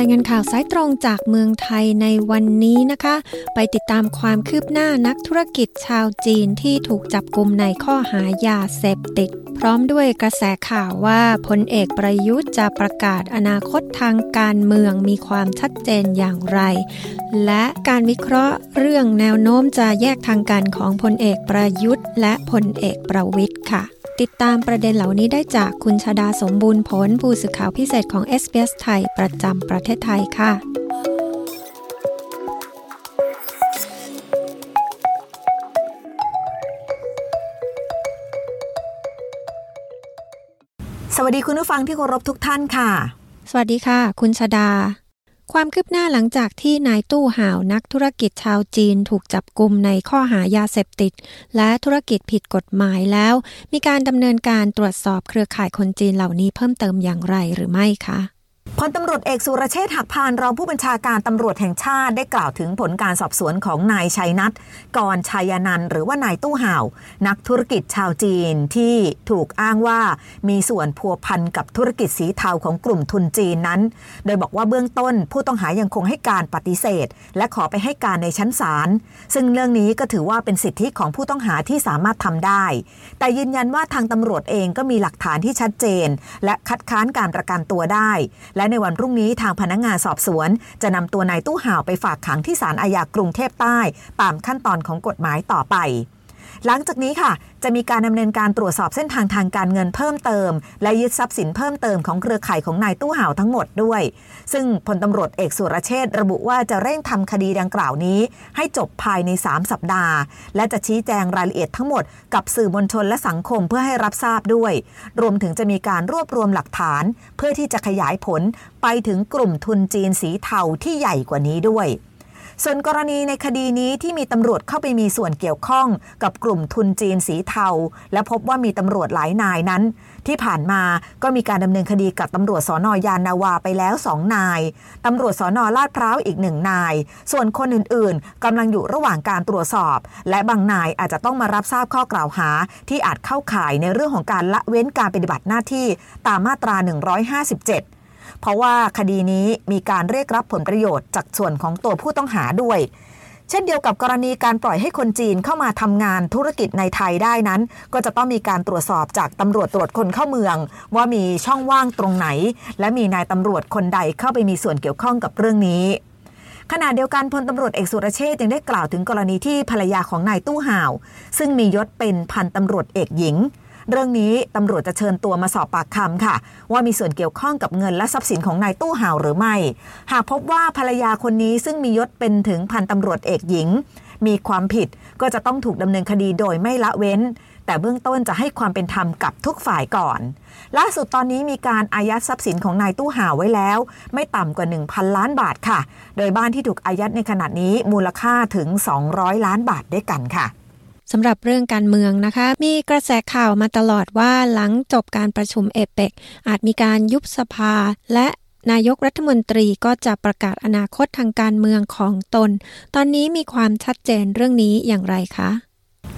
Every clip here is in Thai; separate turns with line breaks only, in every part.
ายงานข่าวสายตรงจากเมืองไทยในวันนี้นะคะ ไปติดตามความคืบหน้านักธุรกิจชาวจีนที่ถูกจับกลุมในข้อหายาเสพติด พร้อมด้วยกระแสข่าวว่าพลเอกประยุทธ์จะประกาศอนาคตทางการเมืองมีความชัดเจนอย่างไร และการวิเคราะห์เรื่องแนวโน้มจะแยกทางการของพลเอกประยุทธ์ และพลเอกประวิทย์ค่ะ ติดตามประเด็นเหล่านี้ได้จากคุณชาดาสมบูรณ์ผล ผู้สื่อข่าวพิเศษของ SBS ไทย ประจำประเทศไทยค่ะ
สวัสดีคุณผู้ฟังที่เคารพทุกท่านค่ะ
สวัสดีค่ะ คุณชาดา ความคืบหน้าหลังจากที่นายตู้ห่าวนักธุรกิจชาวจีนถูกจับกลุมในข้อหายาเสพติด และธุรกิจผิดกฎหมายแล้ว มีการดำเนินการตรวจสอบเครือข่ายคนจีนเหล่านี้เพิ่มเติมอย่างไรหรือไม่คะ
พลตำรวจเอกสุรเชษฐ์หักพานรองผู้บัญชาการตำรวจแห่งชาติได้กล่าวถึงผลการสอบสวนของนายชัยนัทกรชัยนันหรือว่านายตู้ห่าว นักธุรกิจชาวจีนที่ถูกอ้างว่ามีส่วนพัวพันกับธุรกิจสีเทาของกลุ่มทุนจีนนั้น โดยบอกว่าเบื้องต้นผู้ต้องหายังคงให้การปฏิเสธ และขอไปให้การในชั้นศาลซึ่งเรื่องนี้ก็ถือว่าเป็นสิทธิของผู้ต้องหาที่สามารถทำได้ แต่ยืนยันว่าทางตำรวจเองก็มีหลักฐานที่ชัดเจน และคัดค้านการประกันตัวได้ และในวันพรุ่งนี้ทางพนักงานสอบสวน จะนำตัวนายตู้ห่าวไปฝากขังที่ศาลอาญากรุงเทพใต้ ตามขั้นตอนของกฎหมายต่อไป หลังจากนี้ค่ะ จะมีการดำเนินการตรวจสอบเส้นทางทางการเงินเพิ่มเติม และยึดทรัพย์สินเพิ่มเติมของเครือข่ายของนายตู้ห่าวทั้งหมดด้วย ซึ่งพลตำรวจเอกสุรเชษระบุว่าจะเร่งทำคดีดังกล่าวนี้ ให้จบภายใน 3 สัปดาห์ และจะชี้แจงรายละเอียดทั้งหมดกับสื่อมวลชนและสังคมเพื่อให้รับทราบด้วย รวมถึงจะมีการรวบรวมหลักฐาน เพื่อที่จะขยายผลไปถึงกลุ่มทุนจีนสีเทาที่ใหญ่กว่านี้ด้วย ส่วนกรณีในคดีนี้ที่มีตำรวจเข้าไปมีส่วนเกี่ยวข้องกับกลุ่มทุนจีนสีเทา และพบว่ามีตำรวจหลายนายนั้น ที่ผ่านมาก็มีการดำเนินคดีกับตำรวจสอนอยานนาวาไปแล้วสองนายตำรวจสอนอลาดพร้าวอีกหนึ่งนาย ส่วนคนอื่นๆกำลังอยู่ระหว่างการตรวจสอบ และบางนายอาจจะต้องมารับทราบข้อกล่าวหา ที่อาจเข้าข่ายในเรื่องของการละเว้นการปฏิบัติหน้าที่ตามมาตรา 157 เพราะว่าคดีนี้มีการเรียกรับผลประโยชน์จากส่วนของตัวผู้ต้องหาด้วย เช่นเดียวกับกรณีการปล่อยให้คนจีนเข้ามาทำงานธุรกิจในไทยได้นั้น ก็จะต้องมีการตรวจสอบจากตำรวจตรวจคนเข้าเมือง ว่ามีช่องว่างตรงไหน และมีนายตำรวจคนใดเข้าไปมีส่วนเกี่ยวข้องกับเรื่องนี้ขณะเดียวกันพลตำรวจเอกสุรเชษยังได้กล่าวถึงกรณีที่ภรรยาของนายตู้ห่าว ซึ่งมียศเป็นพันตำรวจเอกหญิง เรื่องนี้ตำรวจจะเชิญตัวมาสอบปากคำค่ะ ว่ามีส่วนเกี่ยวข้องกับเงินและทรัพย์สินของนายตู้ห่าวหรือไม่ หากพบว่าภรรยาคนนี้ซึ่งมียศเป็นถึงพันตำรวจเอกหญิง มีความผิดก็จะต้องถูกดำเนินคดีโดยไม่ละเว้น แต่เบื้องต้นจะให้ความเป็นธรรมกับทุกฝ่ายก่อน ล่าสุดตอนนี้มีการอายัดทรัพย์สินของนายตู้ห่าวไว้แล้ว ไม่ต่ำกว่า 1,000 ล้านบาทค่ะ โดยบ้านที่ถูกอายัดในขณะนี้มูลค่าถึง 200 ล้านบาทด้วยกันค่ะ
สำหรับเรื่องการเมืองนะคะ มีกระแสข่าวมาตลอดว่าหลังจบการประชุมเอเปกอาจมีการยุบสภาและนายกรัฐมนตรีก็จะประกาศอนาคตทางการเมืองของตน ตอนนี้มีความชัดเจนเรื่องนี้อย่างไรคะ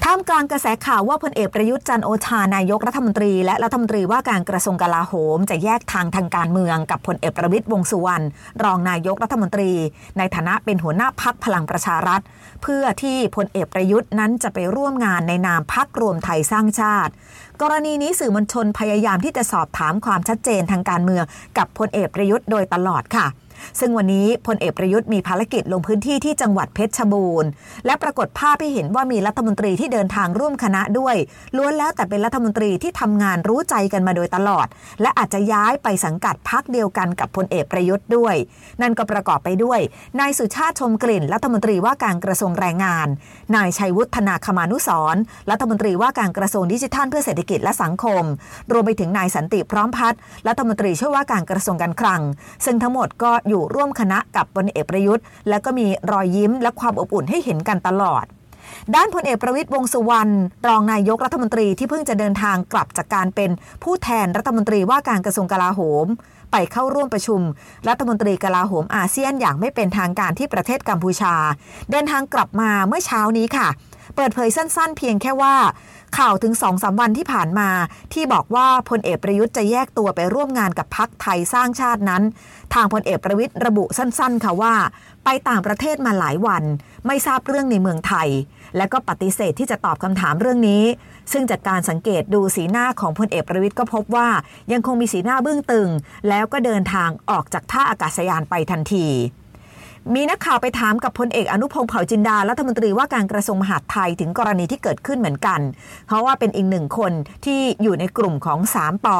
ท่ามกลางกระแสข่าวว่าพลเอกประยุทธ์จันโอชานายกรัฐมนตรี และรัฐมนตรีว่าการกระทรวงกลาโหม จะแยกทางทางการเมืองกับพลเอกประวิตยวงสุวรรณรองนายกรัฐมนตรี ในฐานะเป็นหัวหน้าพักพลังประชารัฐ เพื่อที่พลเอกประยุทธ์นั้นจะไปร่วมงานในนามพักรวมไทยสร้างชาติ กรณีนี้สื่อมวลชนพยายามที่จะสอบถามความชัดเจนทางการเมือง กับพลเอกประยุทธ์โดยตลอดค่ะ ซึ่งวันนี้พลเอกประยุทธ์มีภารกิจลงพื้นที่ที่จังหวัดเพชรบูรณ์ และปรากฏภาพให้เห็นว่ามีรัฐมนตรีที่เดินทางร่วมคณะด้วย ล้วนแล้วแต่เป็นรัฐมนตรีที่ทำงานรู้ใจกันมาโดยตลอด และอาจจะย้ายไปสังกัดพักเดียวกันกับพลเอกประยุทธ์ด้วย นั่นก็ประกอบไปด้วยนายสุชาติชมกลิ่น รัฐมนตรีว่าการกระทรวงแรงงาน นายชัยวุฒนาคมานุสรณ์รัฐมนตรีว่าการกระทรวงดิจิทัลเพื่อเศรษฐกิจและสังคม รวมไปถึงนายสันติพร้อมพัฒน์รัฐมนตรีช่วยว่าการกระทรวงการคลัง ซึ่งทั้งหมดก็อยู่ร่วมคณะกับพลเอกประยุทธ์ แล้วก็มีรอยยิ้มและความอบอุ่นให้เห็นกันตลอด ด้านพลเอกประวิตยวงสุวรรณรองนายกรัฐมนตรีที่เพิ่งจะเดินทางกลับจากการเป็นผู้แทนรัฐมนตรีว่าการกระทรวงกลาโหม ไปเข้าร่วมประชุม รัฐมนตรีกลาโหมอาเซียนอย่างไม่เป็นทางการที่ประเทศกัมพูชา เดินทางกลับมาเมื่อเช้านี้ค่ะ เปิดเผยสั้นๆ เพียงแค่ว่าข่าวถึงสองสาวันที่ผ่านมา ที่บอกว่าพลเอกประยุทธ์จะแยกตัวไปร่วมงานกับพักไทยสร้างชาตินั้น ทางพลเอกประวิทย์ระบุสั้นๆ ค่ะว่า ไปต่างประเทศมาหลายวัน ไม่ทราบเรื่องในเมืองไทย และก็ปฏิเสธที่จะตอบคำถามเรื่องนี้ ซึ่งจากการสังเกตดูสีหน้าของพลเอกประวิทย์ก็พบว่า ยังคงมีสีหน้าเบึ้งตึง แล้วก็เดินทางออกจากท่าอากาศยานไปทันที มีนักข่าวไปถามกับพลเอกอนุพงศ์เผ่าจินดารัฐมนตรีว่าการกระทรวงมหาดไทยถึงกรณีที่เกิดขึ้นเหมือนกัน เพราะว่าเป็นอีกหนึ่งคนที่อยู่ในกลุ่มของ3ปอ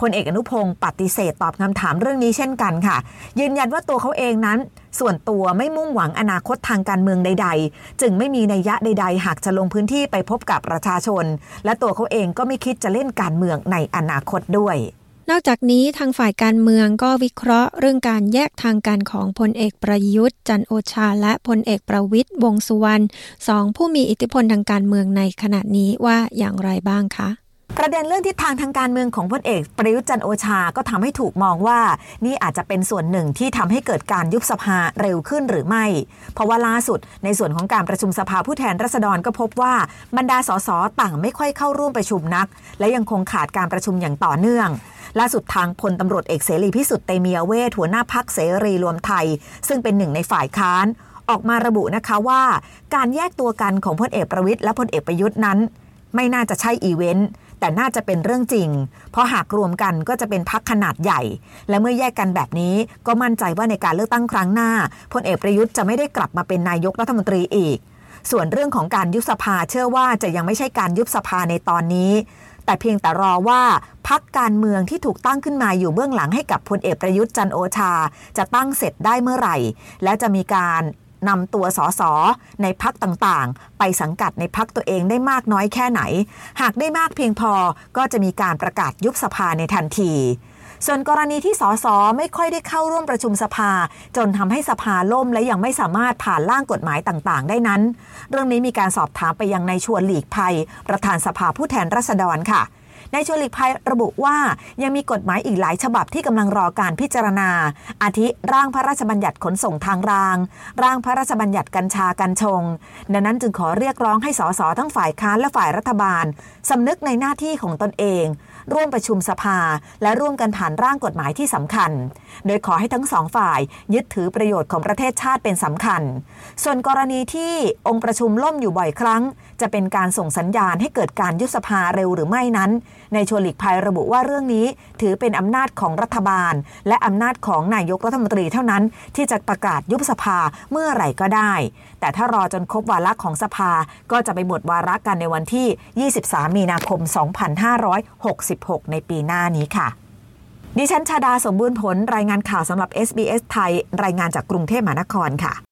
พลเอกอนุพงศ์ปฏิเสธตอบคำถามเรื่องนี้เช่นกันค่ะ ยืนยันว่าตัวเขาเองนั้น ส่วนตัวไม่มุ่งหวังอนาคตทางการเมืองใด ๆ จึงไม่มีนัยยะใด ๆ หากจะลงพื้นที่ไปพบกับประชาชน และตัวเขาเองก็ไม่คิดจะเล่นการเมืองในอนาคตด้วย
นอกจากนี้ทางฝ่ายการเมืองก็วิเคราะห์เรื่องการแยกทางการของพลเอกประยุทธ์ จันโอชา และพลเอกประวิทย์วงสุวรรณสองผู้มีอิทธิพลทางการเมืองในขณะนี้ว่าอย่างไรบ้างคะ
ประเด็นเรื่องทิศทางทางการเมืองของพลเอก ประยุทธ์จันโอชาก็ทำให้ถูกมองว่า นี่อาจจะเป็นส่วนหนึ่งที่ทำให้เกิดการยุบสภาเร็วขึ้นหรือไม่ เพราะว่าล่าสุดในส่วนของการประชุมสภาผู้แทนราษฎรก็พบว่าบรรดาสสต่างไม่ค่อยเข้าร่วมประชุมนัก และยังคงขาดการประชุมอย่างต่อเนื่อง ล่าสุดทางพลตำรวจเอกเสรีพิสุทธิ์เตมียเวทหัวหน้าพักเสรีรวมไทย ซึ่งเป็นหนึ่งในฝ่ายค้านออกมาระบุนะคะว่า การแยกตัวกันของพลเอกประวิทย์และพลเอกประยุทธ์นั้น ไม่น่าจะใช่อีเวนต์แต่น่าจะเป็นเรื่องจริง เพราะหากรวมกันก็จะเป็นพักขนาดใหญ่ และเมื่อแยกกันแบบนี้ก็มั่นใจว่าในการเลือกตั้งครั้งหน้าพลเอกประยุทธ์จะไม่ได้กลับมาเป็นนายกรัฐมนตรีอีก ส่วนเรื่องของการยุบสภาเชื่อว่าจะยังไม่ใช่การยุบสภาในตอนนี้ แต่เพียงแต่รอว่าพักการเมืองที่ถูกตั้งขึ้นมาอยู่เบื้องหลังให้กับพลเอกประยุทธ์จันโอชา จะตั้งเสร็จได้เมื่อไหร่ และจะมีการนำตัวสสในพักต่างๆ ไปสังกัดในพักตัวเองได้มากน้อยแค่ไหน หากได้มากเพียงพอก็จะมีการประกาศยุบสภาในทันที ส่วนกรณีที่สสไม่ค่อยได้เข้าร่วมประชุมสภา จนทำให้สภาล่มและยังไม่สามารถผ่านร่างกฎหมายต่างๆ ได้นั้น เรื่องนี้มีการสอบถามไปยังนายชวนหลีกภัย ประธานสภาผู้แทนราษฎรค่ะ นายชวนหลีกภัยระบุว่ายังมีกฎหมายอีกหลายฉบับที่กำลังรอการพิจารณา อาทิร่างพระราชบัญญัติขนส่งทางราง ร่างพระราชบัญญัติกัญชากัญชง ดังนั้นจึงขอเรียกร้องให้สสทั้งฝ่ายค้านและฝ่ายรัฐบาลสำนึกในหน้าที่ของตนเอง ร่วมประชุมสภา และร่วมกันผ่านร่างกฎหมายที่สำคัญ โดยขอให้ทั้งสองฝ่าย ยึดถือประโยชน์ของประเทศชาติเป็นสำคัญ ส่วนกรณีที่องค์ประชุมล่มอยู่บ่อยครั้ง จะเป็นการส่งสัญญาณให้เกิดการยุบสภาเร็วหรือไม่นั้น ในชวนหลีกภัยระบุว่าเรื่องนี้ถือเป็นอำนาจของรัฐบาล และอำนาจของนายกรัฐมนตรีเท่านั้น ที่จะประกาศยุบสภาเมื่อไหร่ก็ได้ แต่ถ้ารอจนครบวาระของสภาก็จะไปหมดวาระกันในวันที่ 23 มีนาคม 2566 ในปีหน้านี้ค่ะดิฉันชาดาสมบูรณ์ผลรายงานข่าวสำหรับ SBS ไทย รายงานจากกรุงเทพมหานครค่ะ